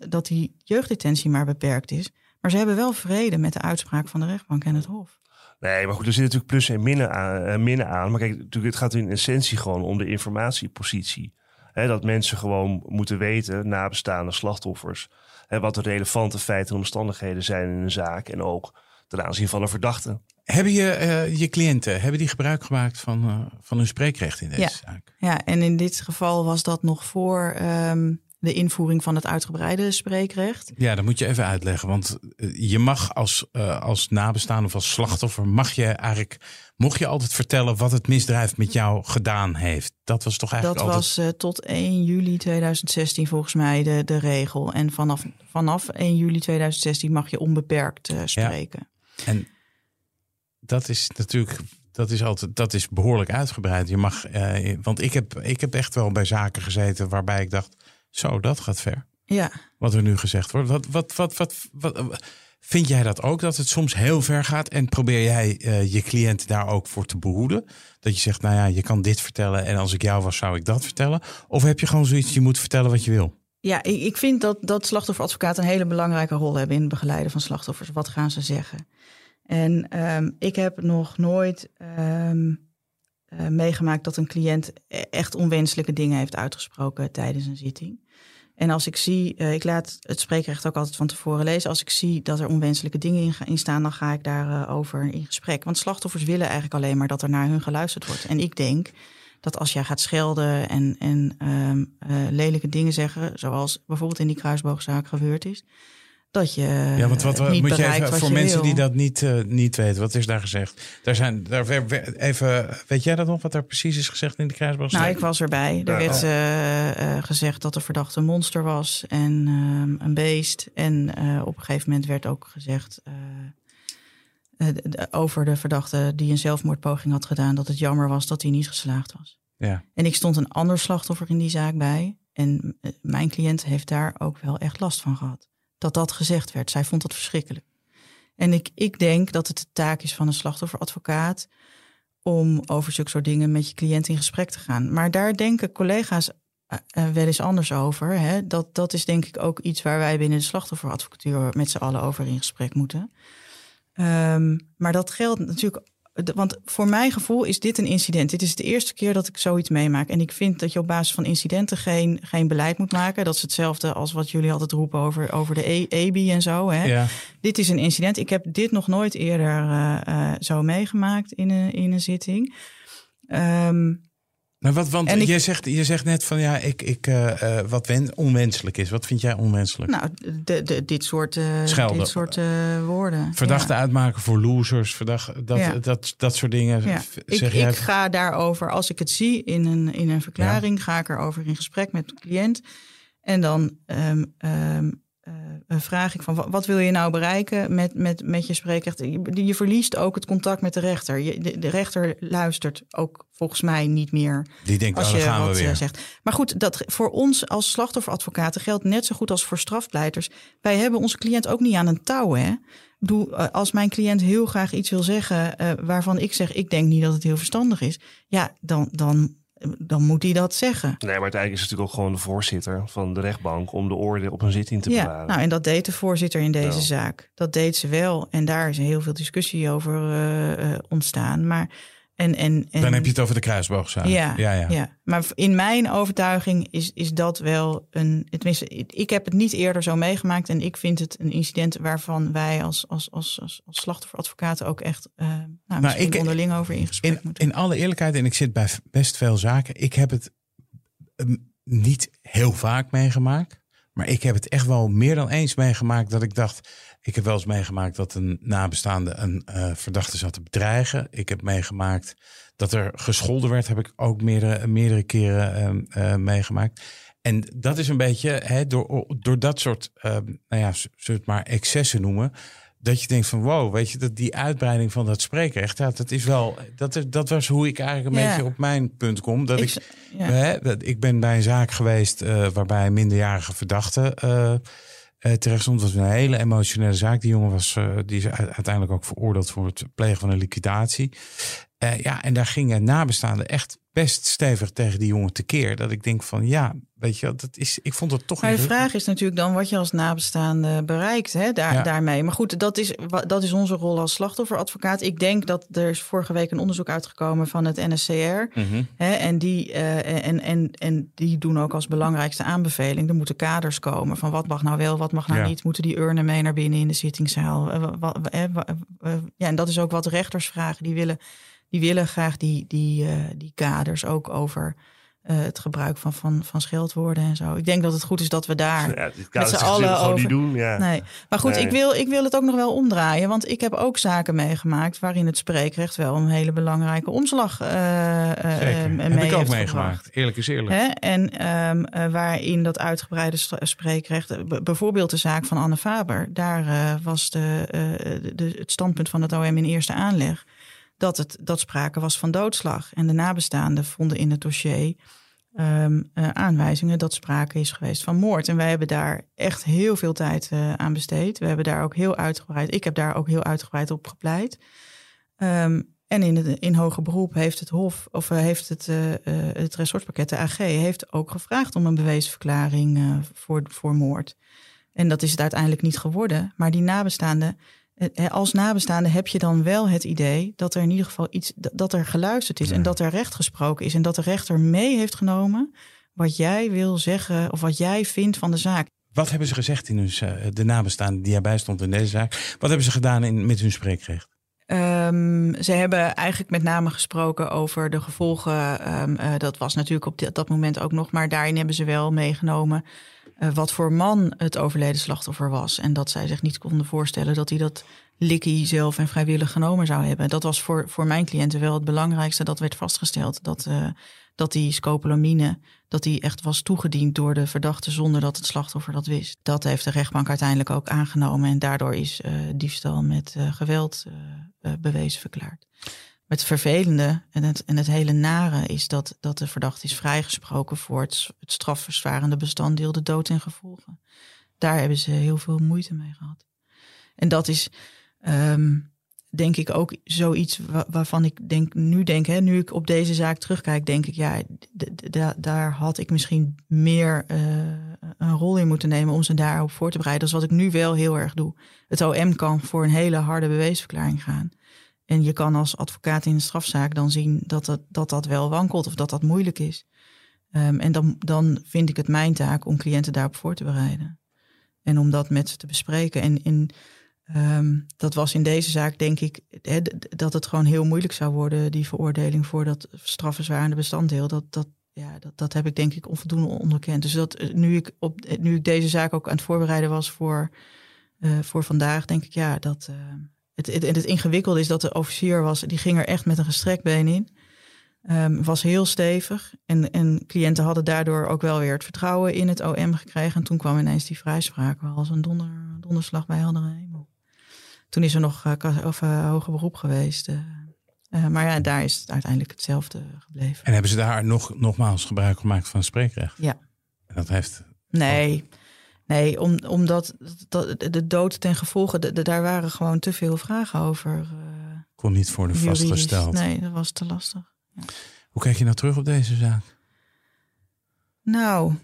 dat die jeugddetentie maar beperkt is. Maar ze hebben wel vrede met de uitspraak van de rechtbank en het Hof. Nee, maar goed, er zitten natuurlijk plussen en minnen aan. Uh, minnen aan. Maar kijk, natuurlijk, het gaat in essentie gewoon om de informatiepositie. Dat mensen gewoon moeten weten, nabestaande slachtoffers, he, wat de relevante feiten en omstandigheden zijn in een zaak. En ook ten aanzien van een verdachte. Hebben je, uh, je cliënten, hebben die gebruik gemaakt van, uh, van hun spreekrecht in deze ja. zaak? Ja, en in dit geval was dat nog voor um, de invoering van het uitgebreide spreekrecht. Ja, dat moet je even uitleggen. Want uh, je mag als, als nabestaande of als slachtoffer, mag je eigenlijk, mocht je altijd vertellen wat het misdrijf met jou gedaan heeft. Dat was toch eigenlijk dat altijd... was tot 1 juli 2016 volgens mij de, de regel. En vanaf, vanaf 1 juli 2016 mag je onbeperkt spreken. Ja. En dat is natuurlijk, dat is altijd, dat is behoorlijk uitgebreid. Je mag, eh, want ik heb, ik heb echt wel bij zaken gezeten waarbij ik dacht, zo, dat gaat ver. Ja. Wat er nu gezegd wordt. Wat, wat, wat, wat, wat, vind jij dat ook, dat het soms heel ver gaat? En probeer jij uh, je cliënt daar ook voor te behoeden? Dat je zegt, nou ja, je kan dit vertellen en als ik jou was, zou ik dat vertellen? Of heb je gewoon zoiets, je moet vertellen wat je wil? Ja, ik, ik vind dat, dat slachtofferadvocaten een hele belangrijke rol hebben in het begeleiden van slachtoffers. Wat gaan ze zeggen? En um, ik heb nog nooit um, uh, meegemaakt dat een cliënt echt onwenselijke dingen heeft uitgesproken tijdens een zitting. En als ik zie, uh, ik laat het spreekrecht ook altijd van tevoren lezen. Als ik zie dat er onwenselijke dingen in, staan, dan ga ik daarover uh, in gesprek. Want slachtoffers willen eigenlijk alleen maar dat er naar hun geluisterd wordt. En ik denk dat als jij gaat schelden en, en uh, lelijke dingen zeggen, zoals bijvoorbeeld in die kruisboogzaak gebeurd is, dat je ja, want wat, niet moet je even, wat voor je mensen wil. die dat niet, uh, niet weten, wat is daar gezegd? Daar zijn, daar even, weet jij dat nog, wat er precies is gezegd in de kruisboogzaak? Nou, ik was erbij. Er Ja. werd uh, uh, gezegd dat de verdachte een monster was en um, een beest. En op een gegeven moment werd ook gezegd over de verdachte die een zelfmoordpoging had gedaan, dat het jammer was dat hij niet geslaagd was. Ja. En ik stond een ander slachtoffer in die zaak bij. En mijn cliënt heeft daar ook wel echt last van gehad. Dat dat gezegd werd. Zij vond dat verschrikkelijk. En ik, ik denk dat het de taak is van een slachtofferadvocaat om over zulke soort dingen met je cliënt in gesprek te gaan. Maar daar denken collega's uh, wel eens anders over. Hè? Dat, dat is denk ik ook iets waar wij binnen de slachtofferadvocatuur met z'n allen over in gesprek moeten. Um, maar dat geldt natuurlijk. Want voor mijn gevoel is dit een incident. Dit is de eerste keer dat ik zoiets meemaak. En ik vind dat je op basis van incidenten geen, geen beleid moet maken. Dat is hetzelfde als wat jullie altijd roepen over, over de EBI en zo. Hè? Ja. Dit is een incident. Ik heb dit nog nooit eerder uh, uh, zo meegemaakt in een, in een zitting. Um, Maar wat, want En ik- je, zegt, je zegt net van ja, ik, ik, eh, eh, wat wen, onwenselijk is. Wat vind jij onwenselijk? nou, de, de, dit soort, uh, dit soort uh, woorden. Verdachten Ja. uitmaken voor losers, verdacht, dat, Ja. dat, dat soort dingen. Ja. Ik, Zeg jij, ik ga daarover, als ik het zie in een, in een verklaring, ga ik erover in gesprek met de cliënt. En dan um, um, eh, vraag ik van wat, wil je nou bereiken met, met, met je spreekrecht? Je, je verliest ook het contact met de rechter. Je, de, de rechter luistert ook volgens mij niet meer Die denkt, als oh, je gaan we wat weer. eh, zegt. Maar goed, dat voor ons als slachtofferadvocaten geldt net zo goed als voor strafpleiters. Wij hebben onze cliënt ook niet aan een touw. Hè? Bedoel, eh, als mijn cliënt heel graag iets wil zeggen eh, waarvan ik zeg, ik denk niet dat het heel verstandig is. Ja, dan, dan, dan moet hij dat zeggen. Nee, maar uiteindelijk is het natuurlijk ook gewoon de voorzitter van de rechtbank om de orde op een zitting te Ja, bewaren. nou en dat deed de voorzitter in deze Ja. zaak. Dat deed ze wel. En daar is heel veel discussie over eh, eh, ontstaan. Maar, en, en, en, Dan heb je het over de kruisboogzaak. ja, ja, ja. ja. maar in mijn overtuiging is, is dat wel een. Tenminste, ik heb het niet eerder zo meegemaakt. En ik vind het een incident waarvan wij als, als, als, als, als slachtofferadvocaten ook echt uh, nou, misschien ik- onderling over in gesprek In, moeten. in alle eerlijkheid, en ik zit bij best veel zaken, ik heb het ehm, niet heel vaak meegemaakt. Maar ik heb het echt wel meer dan eens meegemaakt dat ik dacht. Ik heb wel eens meegemaakt dat een nabestaande een eh, verdachte zat te bedreigen. Ik heb meegemaakt dat er gescholden werd, heb ik ook meerdere, meerdere keren ehm, eh, meegemaakt. En dat is een beetje hè, door, door dat soort, ehm, nou ja, zullen we het maar excessen noemen. Dat je denkt van wow, weet je, dat die uitbreiding van dat spreekrecht, ja, dat is wel, dat, is, dat was hoe ik eigenlijk een Ja. beetje op mijn punt kom. Dat ik, Ik- ja. hè, dat, ik ben bij een zaak geweest eh, waarbij minderjarige verdachte eh, terecht stond. Was een hele emotionele zaak. Die jongen was, eh, die is uiteindelijk ook veroordeeld voor het plegen van een liquidatie. Eh, ja, en daar gingen nabestaanden echt best stevig tegen die jongen tekeer. Dat ik denk van ja, weet je, dat is, ik vond het toch Maar de vraag is natuurlijk dan wat je als nabestaande bereikt hè, daar, Ja. daarmee. Maar goed, dat is, dat is onze rol als slachtofferadvocaat. Ik denk dat er is vorige week een onderzoek uitgekomen van het NSCR. Mhm. Hè, en, die, eh, en, en, en die doen ook als belangrijkste aanbeveling. Er moeten kaders komen van wat mag nou wel, wat mag nou Ja. niet. Moeten die urnen mee naar binnen in de zittingszaal? Eh, eh, ja, en dat is ook wat rechters vragen. Die willen, die willen graag die, die, eh, die kaders ook over eh, het gebruik van, van, van scheldwoorden en zo. Ik denk dat het goed is dat we daar Ja, met kan z'n allen gewoon over. niet doen. Ja. Nee, maar goed, Nee. ik, wil, ik wil het ook nog wel omdraaien. Want ik heb ook zaken meegemaakt waarin het spreekrecht wel een hele belangrijke omslag eh eh, Zeker. mee Heb ik ook heeft meegemaakt. gebracht. Eerlijk is eerlijk. Hè? En ehm, eh, waarin dat uitgebreide spreekrecht, bijvoorbeeld de zaak van Anne Faber, daar eh, was de, eh, de, de- het standpunt van het OM in eerste aanleg dat, het, dat sprake was van doodslag. En de nabestaanden vonden in het dossier ehm, eh, aanwijzingen dat sprake is geweest van moord. En wij hebben daar echt heel veel tijd eh, aan besteed. We hebben daar ook heel uitgebreid, ik heb daar ook heel uitgebreid op gepleit. Ehm, en in, het, in hoger beroep heeft het Hof, of eh, heeft het, het ressortpakket, de AG, heeft ook gevraagd om een beweesverklaring eh, voor, voor moord. En dat is het uiteindelijk niet geworden. Maar die nabestaanden, als nabestaande heb je dan wel het idee dat er in ieder geval iets, dat er geluisterd is en dat er recht gesproken is en dat de rechter mee heeft genomen wat jij wil zeggen of wat jij vindt van de zaak. Wat hebben ze gezegd in hun, eh, de nabestaanden die erbij stond in deze zaak? Wat hebben ze gedaan in, met hun spreekrecht? Ehm, ze hebben eigenlijk met name gesproken over de gevolgen. Ehm, eh, dat was natuurlijk op dit- dat moment ook nog, maar daarin hebben ze wel meegenomen eh, wat voor man het overleden slachtoffer was. En dat zij zich niet konden voorstellen dat hij dat likkie zelf en vrijwillig genomen zou hebben. Dat was voor, voor mijn cliënten wel het belangrijkste. Dat werd vastgesteld dat, eh, dat die scopolamine dat die echt was toegediend door de verdachte zonder dat het slachtoffer dat wist. Dat heeft de rechtbank uiteindelijk ook aangenomen en daardoor is eh, diefstal met geweld bewezen verklaard. Het vervelende en het, en het hele nare is dat, dat de verdachte is vrijgesproken voor het, het strafverzwarende bestanddeel de dood en gevolgen. Daar hebben ze heel veel moeite mee gehad. En dat is ehm, denk ik ook zoiets wa- waarvan ik denk, nu denk, hè, nu ik op deze zaak terugkijk, denk ik, ja, daar had ik misschien meer eh, een rol in moeten nemen om ze daarop voor te bereiden. Dat is wat ik nu wel heel erg doe. Het OM kan voor een hele harde beweesverklaring gaan. En je kan als advocaat in een strafzaak dan zien dat dat, dat, dat wel wankelt of dat dat moeilijk is. Ehm, en dan, dan vind ik het mijn taak om cliënten daarop voor te bereiden. En om dat met ze te bespreken. En in, ehm, dat was in deze zaak, denk ik, dat het gewoon heel moeilijk zou worden, die veroordeling voor dat strafverzwarende bestanddeel. Dat, dat, ja, dat, dat heb ik denk ik onvoldoende onderkend. Dus dat, eh, nu, ik op, eh, nu ik deze zaak ook aan het voorbereiden was voor, eh, voor vandaag, denk ik, ja, dat. Het, het, het ingewikkelde is dat de officier was, die ging er echt met een gestrekt been in. Ehm, was heel stevig. En, en cliënten hadden daardoor ook wel weer het vertrouwen in het OM gekregen. En toen kwam ineens die vrijspraak wel als een donder, donderslag bij heldere hemel. Toen is er nog uh, of, uh, hoger beroep geweest. Uh, maar ja, daar is het uiteindelijk hetzelfde gebleven. En hebben ze daar nog, nogmaals gebruik gemaakt van spreekrecht? Ja. En dat heeft... Nee, nee om, omdat dat, de dood ten gevolge, de, de, daar waren gewoon te veel vragen over. Kon niet worden vastgesteld. Nee, dat was te lastig. Ja. Hoe kijk je nou terug op deze zaak? Nou,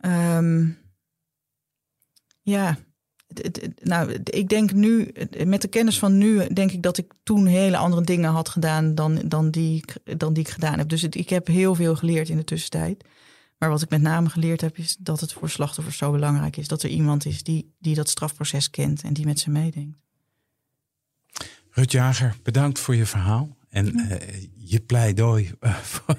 um, ja. Nou, ik denk nu, met de kennis van nu, denk ik dat ik toen hele andere dingen had gedaan dan, dan, die, dan die ik gedaan heb. Dus het, ik heb heel veel geleerd in de tussentijd. Maar wat ik met name geleerd heb, is dat het voor slachtoffers zo belangrijk is dat er iemand is die, die dat strafproces kent en die met ze meedenkt. Rut Jager, bedankt voor je verhaal. En uh, je pleidooi uh, voor,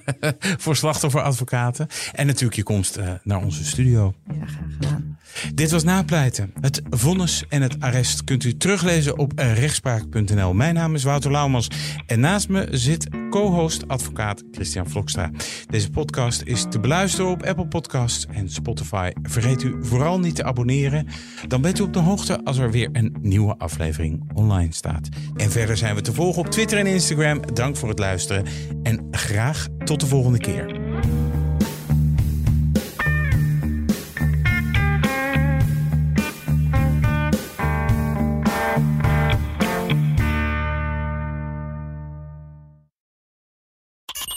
voor slachtofferadvocaten. En natuurlijk je komst uh, naar onze studio. Ja, graag gedaan. Dit was Napleiten. Het vonnis en het arrest kunt u teruglezen op rechtspraak.nl. Mijn naam is Wouter Laumans. En naast me zit co-host advocaat Christian Vlokstra. Deze podcast is te beluisteren op Apple Podcasts en Spotify. Vergeet u vooral niet te abonneren. Dan bent u op de hoogte als er weer een nieuwe aflevering online staat. En verder zijn we te volgen op Twitter en Instagram. Dank voor het luisteren en graag tot de volgende keer.